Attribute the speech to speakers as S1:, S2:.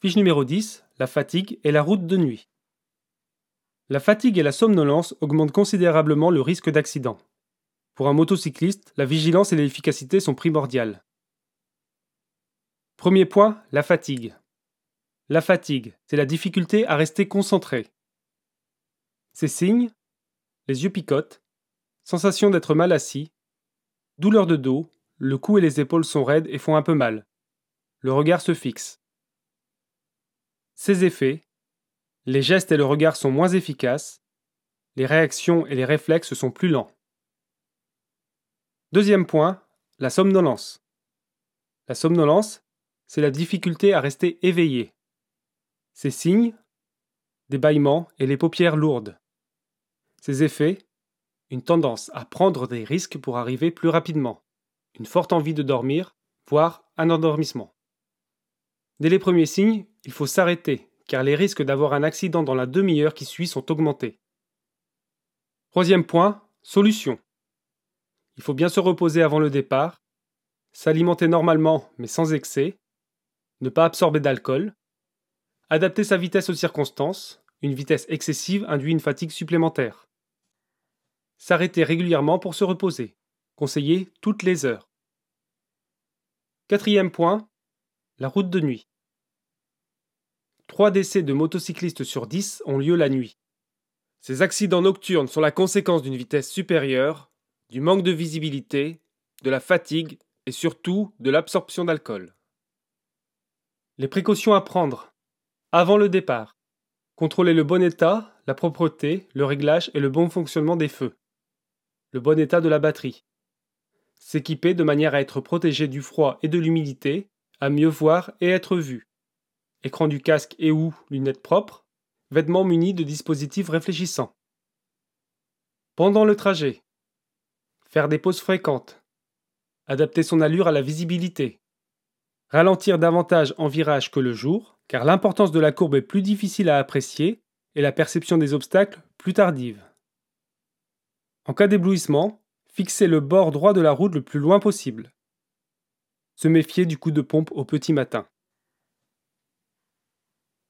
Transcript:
S1: Fiche numéro 10, la fatigue et la route de nuit. La fatigue et la somnolence augmentent considérablement le risque d'accident. Pour un motocycliste, la vigilance et l'efficacité sont primordiales. Premier point, la fatigue. La fatigue, c'est la difficulté à rester concentré. Ces signes les yeux picotent, sensation d'être mal assis, douleur de dos, le cou et les épaules sont raides et font un peu mal. Le regard se fixe. Ces effets, les gestes et le regard sont moins efficaces, les réactions et les réflexes sont plus lents. Deuxième point, la somnolence. La somnolence, c'est la difficulté à rester éveillé. Ces signes, des bâillements et les paupières lourdes. Ces effets, une tendance à prendre des risques pour arriver plus rapidement, une forte envie de dormir, voire un endormissement. Dès les premiers signes, il faut s'arrêter, car les risques d'avoir un accident dans la demi-heure qui suit sont augmentés. Troisième point, solution. Il faut bien se reposer avant le départ, s'alimenter normalement mais sans excès, ne pas absorber d'alcool, adapter sa vitesse aux circonstances, une vitesse excessive induit une fatigue supplémentaire. S'arrêter régulièrement pour se reposer, conseiller toutes les heures. Quatrième point, la route de nuit. 3 décès de motocyclistes sur 10 ont lieu la nuit. Ces accidents nocturnes sont la conséquence d'une vitesse supérieure, du manque de visibilité, de la fatigue et surtout de l'absorption d'alcool. Les précautions à prendre. Avant le départ. Contrôler le bon état, la propreté, le réglage et le bon fonctionnement des feux. Le bon état de la batterie. S'équiper de manière à être protégé du froid et de l'humidité, à mieux voir et être vu écran du casque et ou lunettes propres, vêtements munis de dispositifs réfléchissants. Pendant le trajet, faire des pauses fréquentes, adapter son allure à la visibilité, ralentir davantage en virage que le jour, car l'importance de la courbe est plus difficile à apprécier et la perception des obstacles plus tardive. En cas d'éblouissement, fixer le bord droit de la route le plus loin possible. Se méfier du coup de pompe au petit matin.